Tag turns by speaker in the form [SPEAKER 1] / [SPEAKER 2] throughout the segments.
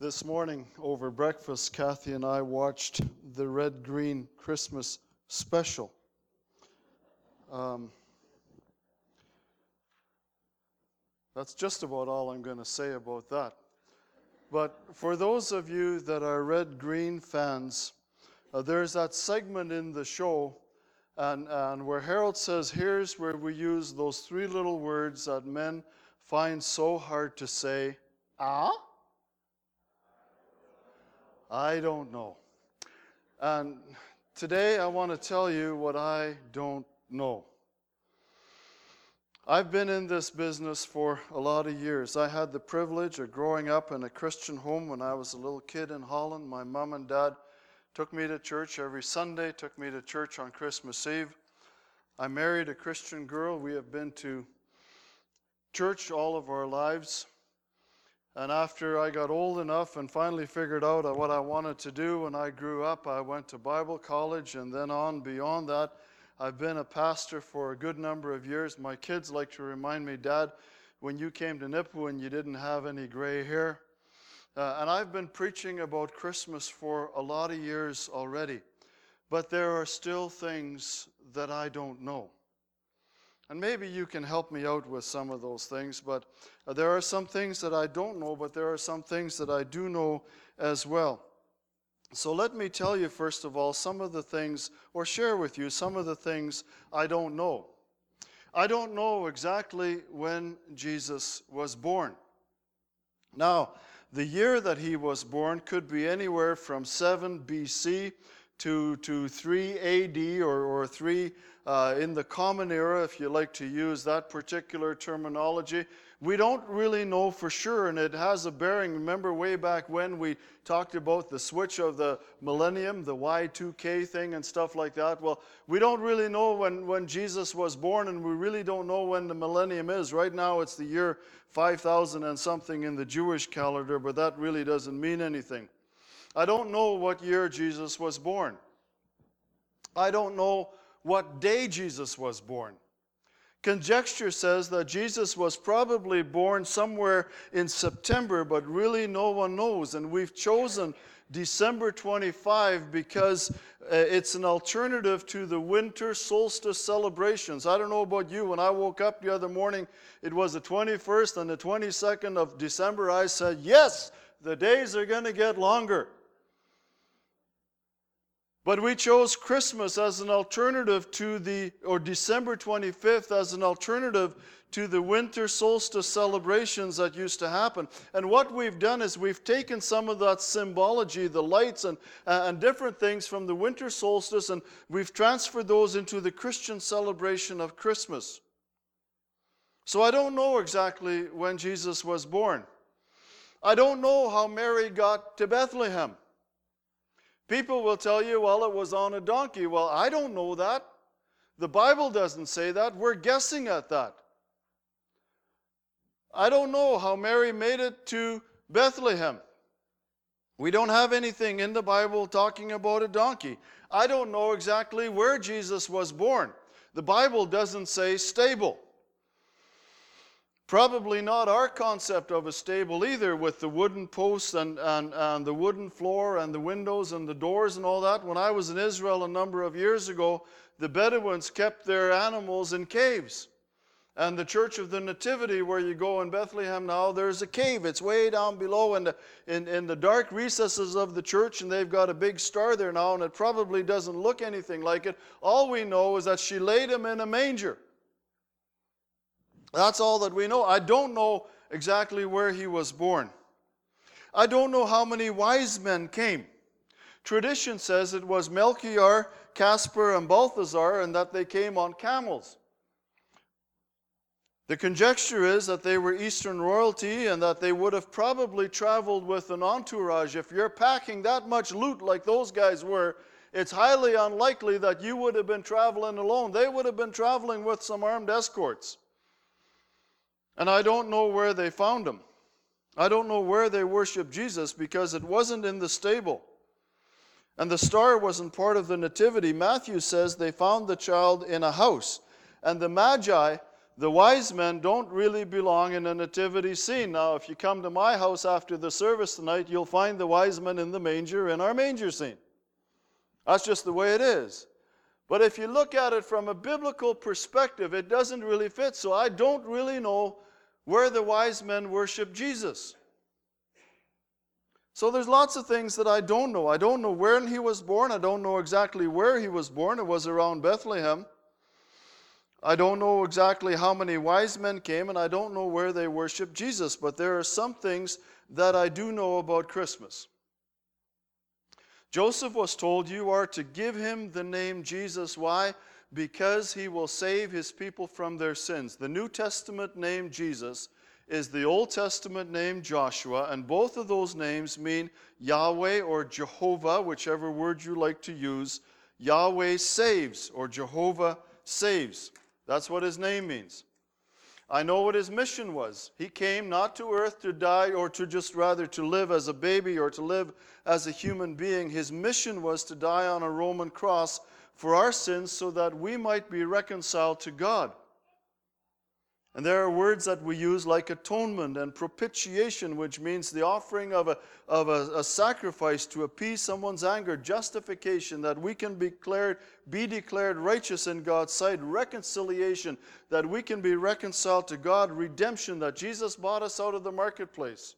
[SPEAKER 1] This morning over breakfast, Kathy and I watched the Red Green Christmas special. Um, that's just about all I'm going to say about that. But for those of you that are Red Green fans, uh, there's that segment in the show and, and where Harold says, here's where we use those three little words that men find so hard to say. Ah? I don't know. And today I want to tell you what I don't know. I've been in this business for a lot of years. I had the privilege of growing up in a Christian home when I was a little kid in Holland. My mom and dad took me to church every Sunday, took me to church on Christmas Eve. I married a Christian girl. We have been to church all of our lives. And after I got old enough and finally figured out what I wanted to do when I grew up, I went to Bible college and then on beyond that. I've been a pastor for a good number of years. My kids like to remind me, Dad, when you came to Nipawin, you didn't have any gray hair. Uh, and I've been preaching about Christmas for a lot of years already. But there are still things that I don't know. And maybe you can help me out with some of those things, but uh, there are some things that I don't know, but there are some things that I do know as well. So let me tell you, first of all, some of the things, or share with you some of the things I don't know. I don't know exactly when Jesus was born. Now, the year that he was born could be anywhere from 7 BC to, to 3 AD or, or 3 uh, in the Common Era, if you like to use that particular terminology. We don't really know for sure, and it has a bearing. Remember, way back when we talked about the switch of the millennium, the Y2K thing, and stuff like that? Well, we don't really know when, when Jesus was born, and we really don't know when the millennium is. Right now, it's the year 5000 and something in the Jewish calendar, but that really doesn't mean anything. I don't know what year Jesus was born. I don't know what day Jesus was born. Conjecture says that Jesus was probably born somewhere in September, but really no one knows. And we've chosen December 25 because uh, it's an alternative to the winter solstice celebrations. I don't know about you, when I woke up the other morning, it was the 21st and the 22nd of December. I said, Yes, the days are going to get longer. But we chose Christmas as an alternative to the, or December 25th as an alternative to the winter solstice celebrations that used to happen. And what we've done is we've taken some of that symbology, the lights and, uh, and different things from the winter solstice, and we've transferred those into the Christian celebration of Christmas. So I don't know exactly when Jesus was born. I don't know how Mary got to Bethlehem. People will tell you, well, it was on a donkey. Well, I don't know that. The Bible doesn't say that. We're guessing at that. I don't know how Mary made it to Bethlehem. We don't have anything in the Bible talking about a donkey. I don't know exactly where Jesus was born. The Bible doesn't say stable. Probably not our concept of a stable either, with the wooden posts and, and, and the wooden floor and the windows and the doors and all that. When I was in Israel a number of years ago, the Bedouins kept their animals in caves. And the Church of the Nativity, where you go in Bethlehem now, there's a cave. It's way down below in the, in, in the dark recesses of the church, and they've got a big star there now, and it probably doesn't look anything like it. All we know is that she laid him in a manger. That's all that we know. I don't know exactly where he was born. I don't know how many wise men came. Tradition says it was Melchior, Caspar, and Balthazar, and that they came on camels. The conjecture is that they were Eastern royalty and that they would have probably traveled with an entourage. If you're packing that much loot like those guys were, it's highly unlikely that you would have been traveling alone. They would have been traveling with some armed escorts. And I don't know where they found him. I don't know where they worshiped Jesus because it wasn't in the stable. And the star wasn't part of the nativity. Matthew says they found the child in a house. And the Magi the wise men don't really belong in a nativity scene. Now, if you come to my house after the service tonight, you'll find the wise men in the manger in our manger scene. That's just the way it is. But if you look at it from a biblical perspective, it doesn't really fit. So I don't really know where the wise men worship Jesus. So there's lots of things that I don't know. I don't know when he was born. I don't know exactly where he was born. It was around Bethlehem. I don't know exactly how many wise men came, and I don't know where they worshiped Jesus, but there are some things that I do know about Christmas. Joseph was told, You are to give him the name Jesus. Why? Because he will save his people from their sins. The New Testament name Jesus is the Old Testament name Joshua, and both of those names mean Yahweh or Jehovah, whichever word you like to use. Yahweh saves or Jehovah saves. That's what his name means. I know what his mission was. He came not to earth to die or to just rather to live as a baby or to live as a human being. His mission was to die on a Roman cross for our sins so that we might be reconciled to God. And there are words that we use like atonement and propitiation, which means the offering of, a, of a, a, sacrifice to appease someone's anger, justification, that we can be declared, be declared righteous in God's sight, reconciliation, that we can be reconciled to God, redemption, that Jesus bought us out of the marketplace.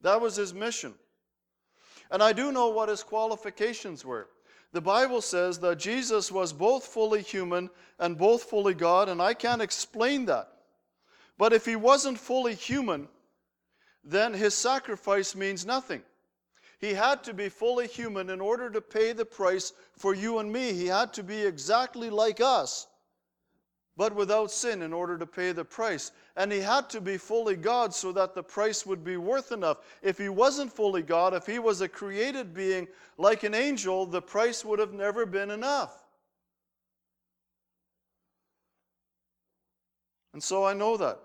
[SPEAKER 1] That was his mission. And I do know what his qualifications were. The Bible says that Jesus was both fully human and both fully God, and I can't explain that. But if he wasn't fully human, then his sacrifice means nothing. He had to be fully human in order to pay the price for you and me. He had to be exactly like us, but without sin in order to pay the price. And he had to be fully God so that the price would be worth enough. If he wasn't fully God, if he was a created being like an angel, the price would have never been enough. And so I know that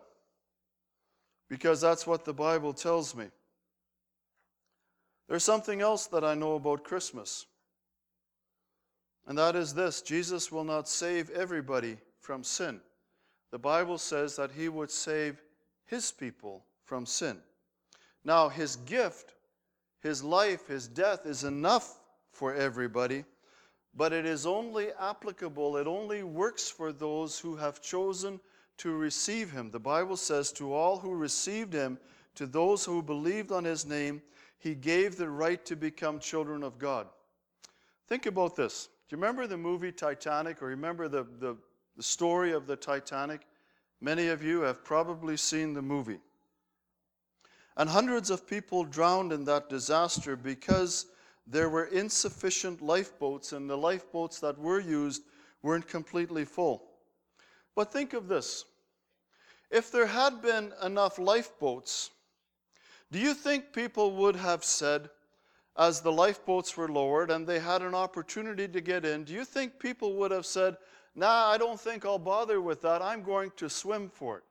[SPEAKER 1] because that's what the Bible tells me. There's something else that I know about Christmas, and that is this Jesus will not save everybody from sin. The Bible says that He would save His people from sin. Now, His gift, His life, His death is enough for everybody, but it is only applicable, it only works for those who have chosen to receive him. The Bible says, To all who received him, to those who believed on his name, he gave the right to become children of God. Think about this. Do you remember the movie Titanic or remember the, the, the story of the Titanic? Many of you have probably seen the movie. And hundreds of people drowned in that disaster because there were insufficient lifeboats, and the lifeboats that were used weren't completely full. But think of this if there had been enough lifeboats, do you think people would have said, as the lifeboats were lowered and they had an opportunity to get in, do you think people would have said, Nah, I don't think I'll bother with that. I'm going to swim for it?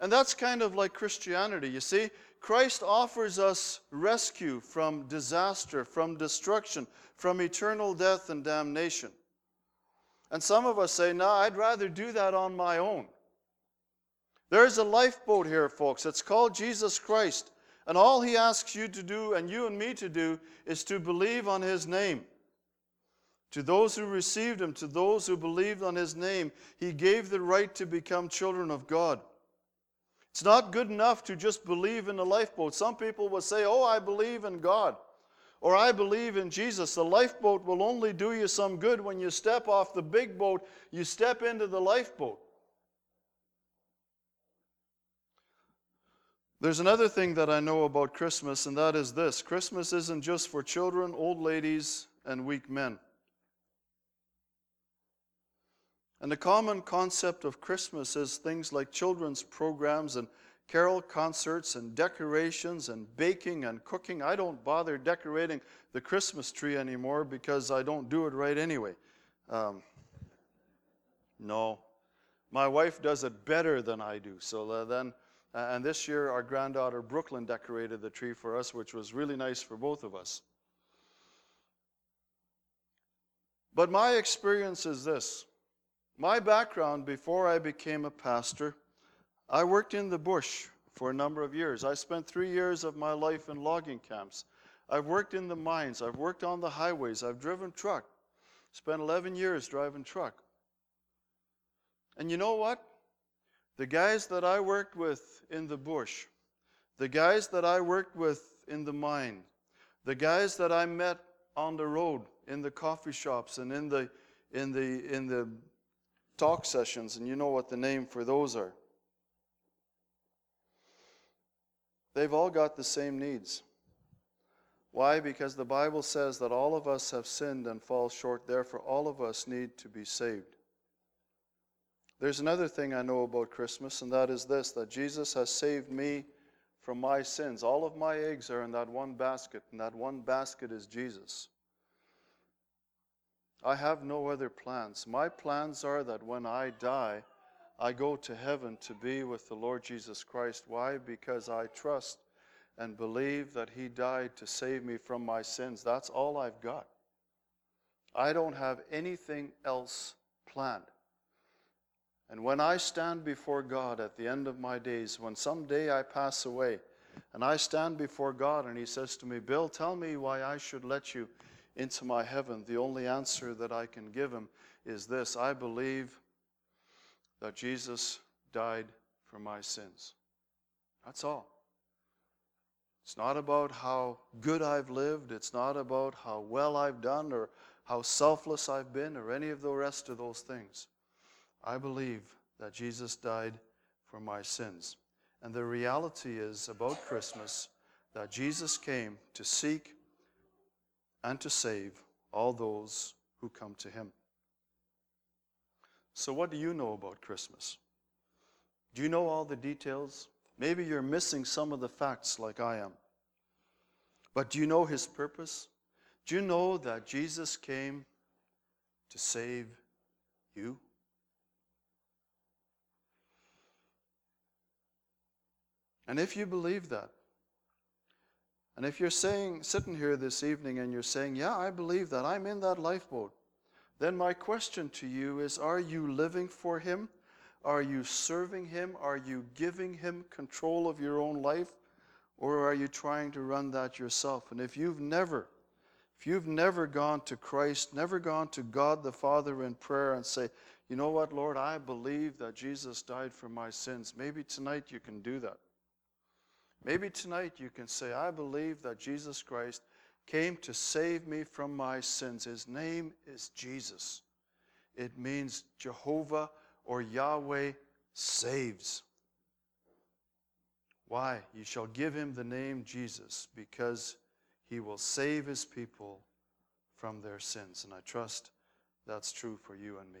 [SPEAKER 1] And that's kind of like Christianity. You see, Christ offers us rescue from disaster, from destruction, from eternal death and damnation. And some of us say, no, I'd rather do that on my own. There's a lifeboat here, folks. It's called Jesus Christ. And all he asks you to do, and you and me to do, is to believe on his name. To those who received him, to those who believed on his name, he gave the right to become children of God. It's not good enough to just believe in the lifeboat. Some people will say, Oh, I believe in God or I believe in Jesus. The lifeboat will only do you some good when you step off the big boat, you step into the lifeboat. There's another thing that I know about Christmas, and that is this Christmas isn't just for children, old ladies, and weak men. And the common concept of Christmas is things like children's programs and carol concerts and decorations and baking and cooking. I don't bother decorating the Christmas tree anymore because I don't do it right anyway. Um, no, my wife does it better than I do. So uh, then, uh, and this year our granddaughter Brooklyn decorated the tree for us, which was really nice for both of us. But my experience is this my background before I became a pastor, I worked in the bush for a number of years. I spent three years of my life in logging camps. I've worked in the mines. I've worked on the highways. I've driven truck. Spent 11 years driving truck. And you know what? The guys that I worked with in the bush, the guys that I worked with in the mine, the guys that I met on the road in the coffee shops and in the in the in the talk sessions and you know what the name for those are. They've all got the same needs. Why? Because the Bible says that all of us have sinned and fall short, therefore, all of us need to be saved. There's another thing I know about Christmas, and that is this that Jesus has saved me from my sins. All of my eggs are in that one basket, and that one basket is Jesus. I have no other plans. My plans are that when I die, I go to heaven to be with the Lord Jesus Christ. Why? Because I trust and believe that He died to save me from my sins. That's all I've got. I don't have anything else planned. And when I stand before God at the end of my days, when someday I pass away, and I stand before God and He says to me, Bill, tell me why I should let you into my heaven, the only answer that I can give Him is this I believe that Jesus died for my sins. That's all. It's not about how good I've lived, it's not about how well I've done or how selfless I've been or any of the rest of those things. I believe that Jesus died for my sins. And the reality is about Christmas that Jesus came to seek and to save all those who come to him. So, what do you know about Christmas? Do you know all the details? Maybe you're missing some of the facts like I am. But do you know his purpose? Do you know that Jesus came to save you? And if you believe that, and if you're saying, sitting here this evening and you're saying, Yeah, I believe that, I'm in that lifeboat, then my question to you is Are you living for Him? Are you serving Him? Are you giving Him control of your own life? Or are you trying to run that yourself? And if you've never, if you've never gone to Christ, never gone to God the Father in prayer and say, you know what, Lord, I believe that Jesus died for my sins, maybe tonight you can do that. Maybe tonight you can say, I believe that Jesus Christ came to save me from my sins. His name is Jesus. It means Jehovah or Yahweh saves. Why? You shall give him the name Jesus because he will save his people from their sins. And I trust that's true for you and me.